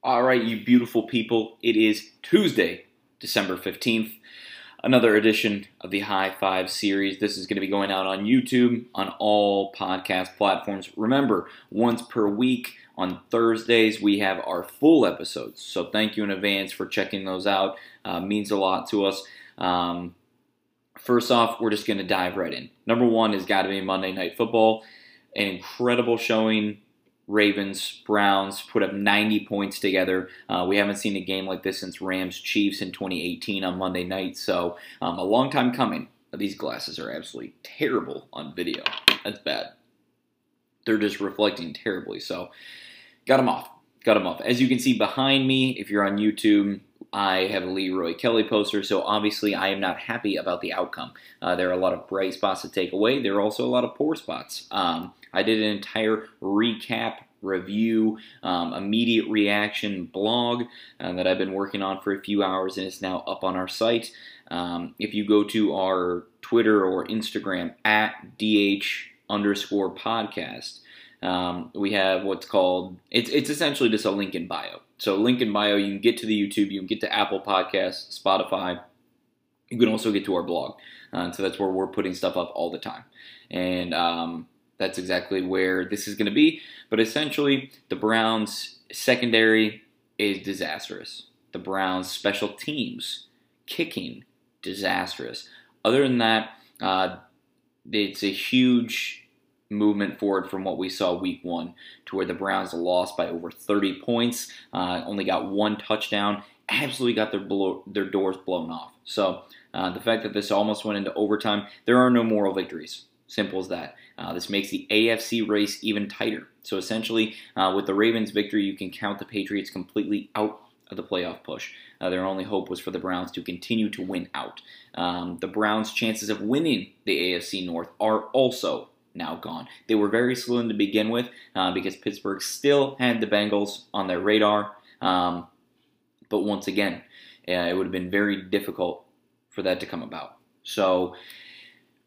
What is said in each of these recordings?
All right, you beautiful people. It is Tuesday, December 15th. Another edition of the High Five series. This is going to be going out on YouTube, on all podcast platforms. Remember, once per week on Thursdays, we have our full episodes. So thank you in advance for checking those out. Uh, means a lot to us. Um, first off, we're just going to dive right in. Number one has got to be Monday Night Football. An incredible showing Ravens, Browns put up 90 points together. Uh, we haven't seen a game like this since Rams Chiefs in 2018 on Monday night, so um, a long time coming. These glasses are absolutely terrible on video. That's bad. They're just reflecting terribly, so got them off. Got them off. As you can see behind me, if you're on YouTube, I have a Leroy Kelly poster, so obviously I am not happy about the outcome. Uh, there are a lot of bright spots to take away. There are also a lot of poor spots. Um, I did an entire recap review, um, immediate reaction blog uh, that I've been working on for a few hours and it's now up on our site. Um, if you go to our Twitter or Instagram at DH underscore podcast, um, we have what's called it's it's essentially just a link in bio. So link in bio, you can get to the YouTube, you can get to Apple Podcasts, Spotify. You can also get to our blog. Uh, so that's where we're putting stuff up all the time, and um, that's exactly where this is going to be. But essentially, the Browns secondary is disastrous. The Browns special teams kicking disastrous. Other than that, uh, it's a huge movement forward from what we saw week one to where the Browns lost by over 30 points, uh, only got one touchdown, absolutely got their blow, their doors blown off. So uh, the fact that this almost went into overtime, there are no moral victories. Simple as that. Uh, this makes the AFC race even tighter. So essentially, uh, with the Ravens' victory, you can count the Patriots completely out of the playoff push. Uh, their only hope was for the Browns to continue to win out. Um, the Browns' chances of winning the AFC North are also now gone. They were very slim to begin with uh, because Pittsburgh still had the Bengals on their radar. Um, but once again, uh, it would have been very difficult for that to come about. So,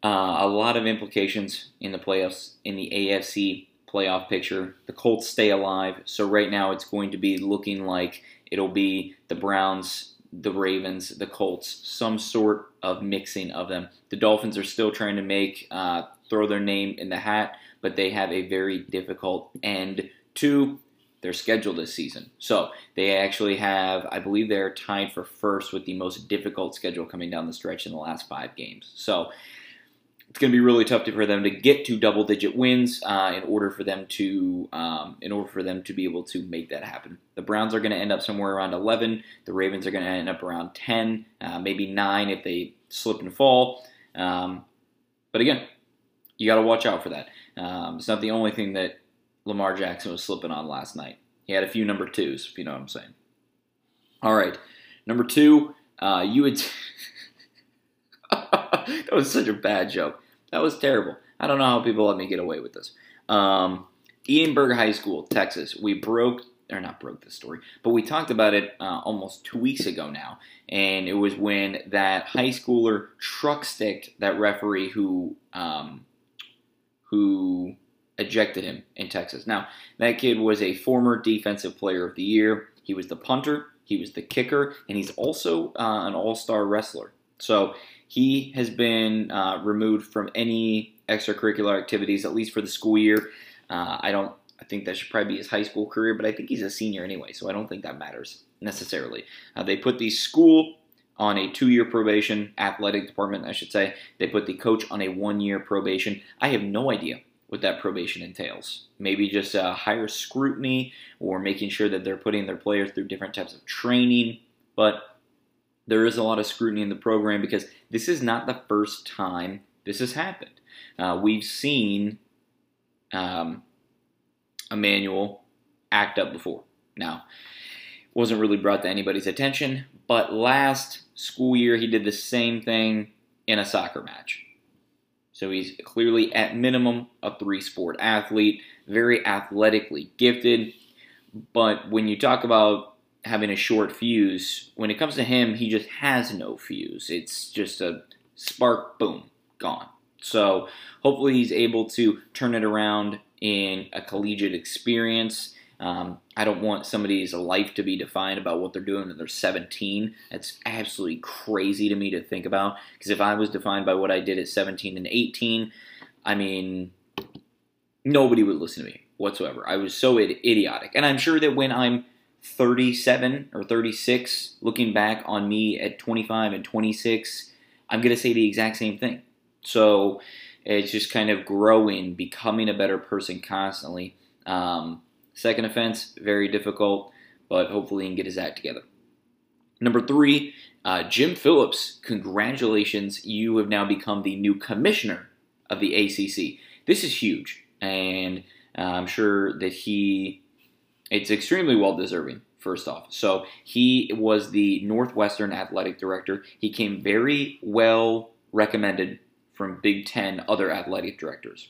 uh, a lot of implications in the playoffs in the AFC playoff picture. The Colts stay alive, so right now it's going to be looking like it'll be the Browns, the Ravens, the Colts, some sort of mixing of them. The Dolphins are still trying to make uh, throw their name in the hat, but they have a very difficult end to their schedule this season. So they actually have, I believe, they're tied for first with the most difficult schedule coming down the stretch in the last five games. So it's going to be really tough for them to get to double-digit wins uh, in order for them to um, in order for them to be able to make that happen. The Browns are going to end up somewhere around 11. The Ravens are going to end up around 10, uh, maybe nine if they slip and fall. Um, but again, you got to watch out for that. Um, it's not the only thing that Lamar Jackson was slipping on last night. He had a few number twos, if you know what I'm saying. All right, number two, uh, you would. that was such a bad joke. That was terrible. I don't know how people let me get away with this. Um, Edinburgh High School, Texas. We broke, or not broke the story, but we talked about it uh, almost two weeks ago now. And it was when that high schooler truck sticked that referee who um, who ejected him in Texas. Now, that kid was a former defensive player of the year. He was the punter, he was the kicker, and he's also uh, an all star wrestler. So he has been uh, removed from any extracurricular activities, at least for the school year. Uh, I don't. I think that should probably be his high school career, but I think he's a senior anyway, so I don't think that matters necessarily. Uh, they put the school on a two-year probation, athletic department, I should say. They put the coach on a one-year probation. I have no idea what that probation entails. Maybe just a higher scrutiny or making sure that they're putting their players through different types of training. But there is a lot of scrutiny in the program because this is not the first time this has happened. Uh, we've seen um, Emmanuel act up before. Now, wasn't really brought to anybody's attention, but last school year he did the same thing in a soccer match. So he's clearly, at minimum, a three sport athlete, very athletically gifted. But when you talk about having a short fuse. When it comes to him, he just has no fuse. It's just a spark, boom, gone. So hopefully he's able to turn it around in a collegiate experience. Um, I don't want somebody's life to be defined about what they're doing when they're 17. That's absolutely crazy to me to think about. Because if I was defined by what I did at 17 and 18, I mean, nobody would listen to me whatsoever. I was so idiotic. And I'm sure that when I'm 37 or 36, looking back on me at 25 and 26, I'm going to say the exact same thing. So it's just kind of growing, becoming a better person constantly. Um, second offense, very difficult, but hopefully he can get his act together. Number three, uh, Jim Phillips. Congratulations, you have now become the new commissioner of the ACC. This is huge, and uh, I'm sure that he it's extremely well deserving. First off, so he was the Northwestern athletic director. He came very well recommended from Big Ten other athletic directors.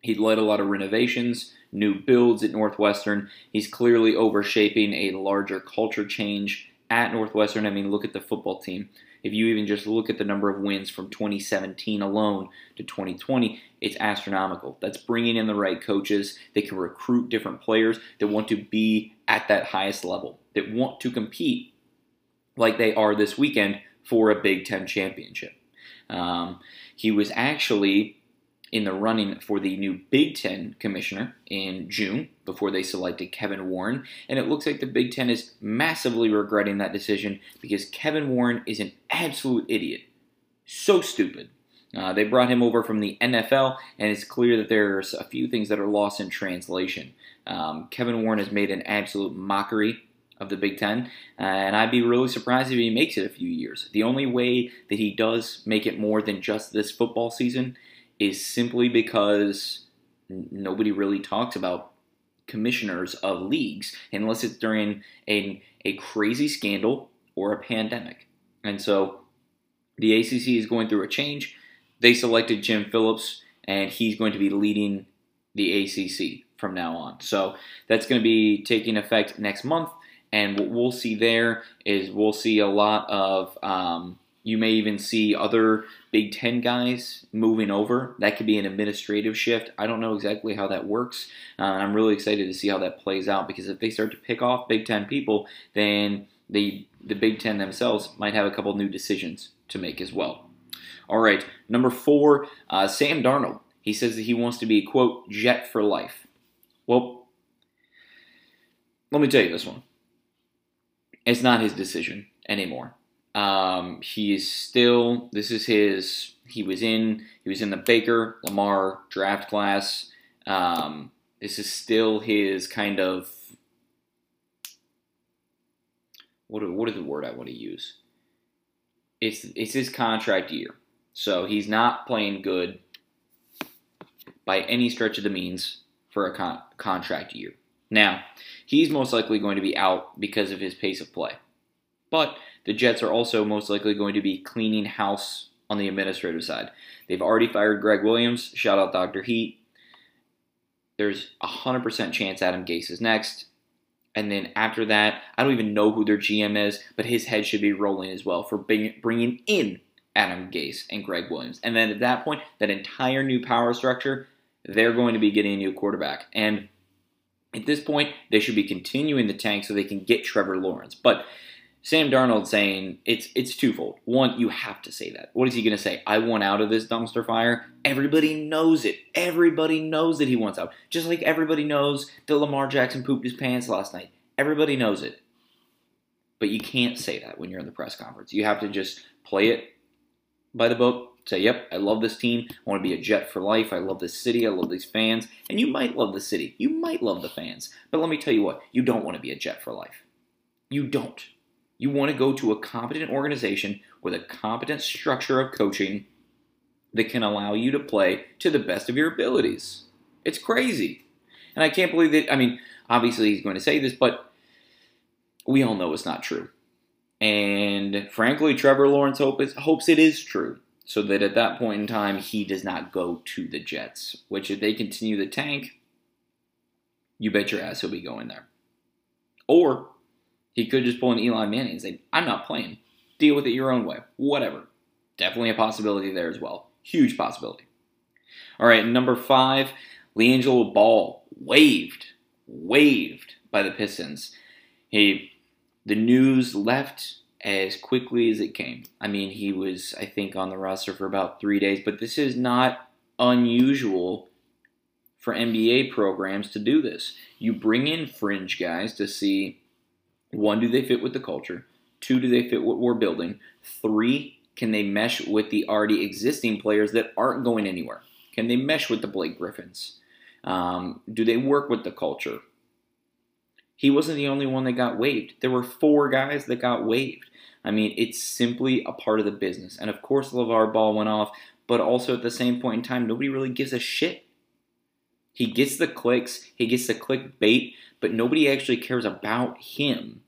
He led a lot of renovations, new builds at Northwestern. He's clearly overshaping a larger culture change at Northwestern. I mean, look at the football team. If you even just look at the number of wins from 2017 alone to 2020, it's astronomical. That's bringing in the right coaches. that can recruit different players that want to be at that highest level, that want to compete like they are this weekend for a Big Ten championship. Um, he was actually in the running for the new Big Ten commissioner in June before they selected Kevin Warren. And it looks like the Big Ten is massively regretting that decision because Kevin Warren is an absolute idiot. So stupid. Uh, they brought him over from the NFL, and it's clear that there's a few things that are lost in translation. Um, Kevin Warren has made an absolute mockery of the Big Ten, and I'd be really surprised if he makes it a few years. The only way that he does make it more than just this football season is simply because nobody really talks about commissioners of leagues unless it's during a, a crazy scandal or a pandemic. And so the ACC is going through a change. They selected Jim Phillips, and he's going to be leading the ACC from now on. So that's going to be taking effect next month. And what we'll see there is we'll see a lot of um, you may even see other Big Ten guys moving over. That could be an administrative shift. I don't know exactly how that works. Uh, I'm really excited to see how that plays out because if they start to pick off Big Ten people, then the the Big Ten themselves might have a couple new decisions to make as well. All right, number four, uh, Sam Darnold. He says that he wants to be quote Jet for life. Well, let me tell you this one. It's not his decision anymore. Um, he is still. This is his. He was in. He was in the Baker Lamar draft class. Um, this is still his kind of. What what is the word I want to use? It's it's his contract year, so he's not playing good by any stretch of the means for a con- contract year. Now, he's most likely going to be out because of his pace of play, but the Jets are also most likely going to be cleaning house on the administrative side. They've already fired Gregg Williams. Shout out Dr. Heat. There's a 100% chance Adam Gase is next. And then after that, I don't even know who their GM is, but his head should be rolling as well for bringing in Adam Gase and Gregg Williams. And then at that point, that entire new power structure, they're going to be getting a new quarterback. And at this point, they should be continuing the tank so they can get Trevor Lawrence. But Sam Darnold saying it's it's twofold. One, you have to say that. What is he going to say? I want out of this dumpster fire. Everybody knows it. Everybody knows that he wants out. Just like everybody knows that Lamar Jackson pooped his pants last night. Everybody knows it. But you can't say that when you're in the press conference. You have to just play it by the book. Say, yep, I love this team. I want to be a Jet for life. I love this city. I love these fans. And you might love the city. You might love the fans. But let me tell you what, you don't want to be a Jet for life. You don't. You want to go to a competent organization with a competent structure of coaching that can allow you to play to the best of your abilities. It's crazy. And I can't believe that. I mean, obviously he's going to say this, but we all know it's not true. And frankly, Trevor Lawrence hopes it is true so that at that point in time he does not go to the Jets. Which, if they continue the tank, you bet your ass he'll be going there. Or he could just pull an Eli Manning and say, I'm not playing. Deal with it your own way. Whatever. Definitely a possibility there as well. Huge possibility. All right, number five, LiAngelo Ball waived. waived by the Pistons. He, the news left as quickly as it came. I mean, he was, I think, on the roster for about three days, but this is not unusual for NBA programs to do this. You bring in fringe guys to see one, do they fit with the culture? Two, do they fit what we're building? Three, can they mesh with the already existing players that aren't going anywhere? Can they mesh with the Blake Griffins? Um, do they work with the culture? He wasn't the only one that got waived. There were four guys that got waived. I mean, it's simply a part of the business. And of course, LeVar Ball went off, but also at the same point in time, nobody really gives a shit. He gets the clicks, he gets the clickbait, but nobody actually cares about him.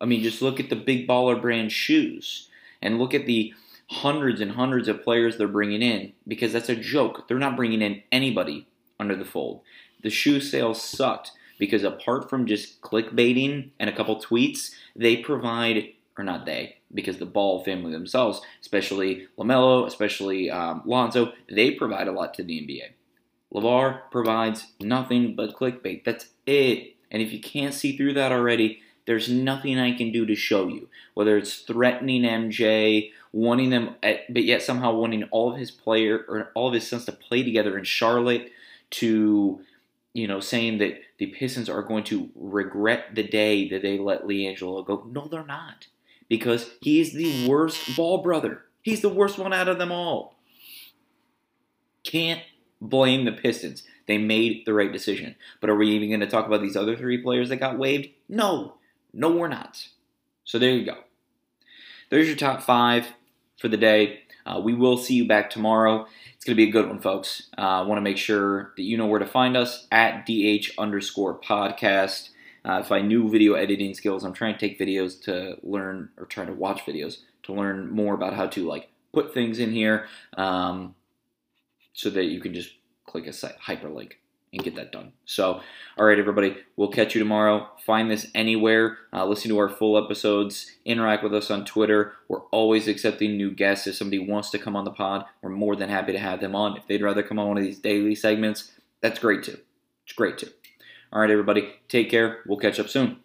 I mean, just look at the big baller brand shoes and look at the hundreds and hundreds of players they're bringing in because that's a joke. They're not bringing in anybody under the fold. The shoe sales sucked because apart from just clickbaiting and a couple tweets, they provide, or not they, because the Ball family themselves, especially LaMelo, especially um, Lonzo, they provide a lot to the NBA. LeVar provides nothing but clickbait. That's it. And if you can't see through that already, there's nothing I can do to show you. Whether it's threatening MJ, wanting them, at, but yet somehow wanting all of his player or all of his sons to play together in Charlotte, to you know saying that the Pistons are going to regret the day that they let LiAngelo go. No, they're not, because he is the worst ball brother. He's the worst one out of them all. Can't blame the Pistons. They made the right decision. But are we even going to talk about these other three players that got waived? No. No, we're not. So there you go. There's your top five for the day. Uh, we will see you back tomorrow. It's going to be a good one, folks. Uh, I want to make sure that you know where to find us at DH underscore podcast. Uh, if I knew video editing skills, I'm trying to take videos to learn or trying to watch videos to learn more about how to like put things in here um, so that you can just click a site, hyperlink and get that done. So, all right, everybody, we'll catch you tomorrow. Find this anywhere. Uh, listen to our full episodes. Interact with us on Twitter. We're always accepting new guests. If somebody wants to come on the pod, we're more than happy to have them on. If they'd rather come on one of these daily segments, that's great too. It's great too. All right, everybody, take care. We'll catch up soon.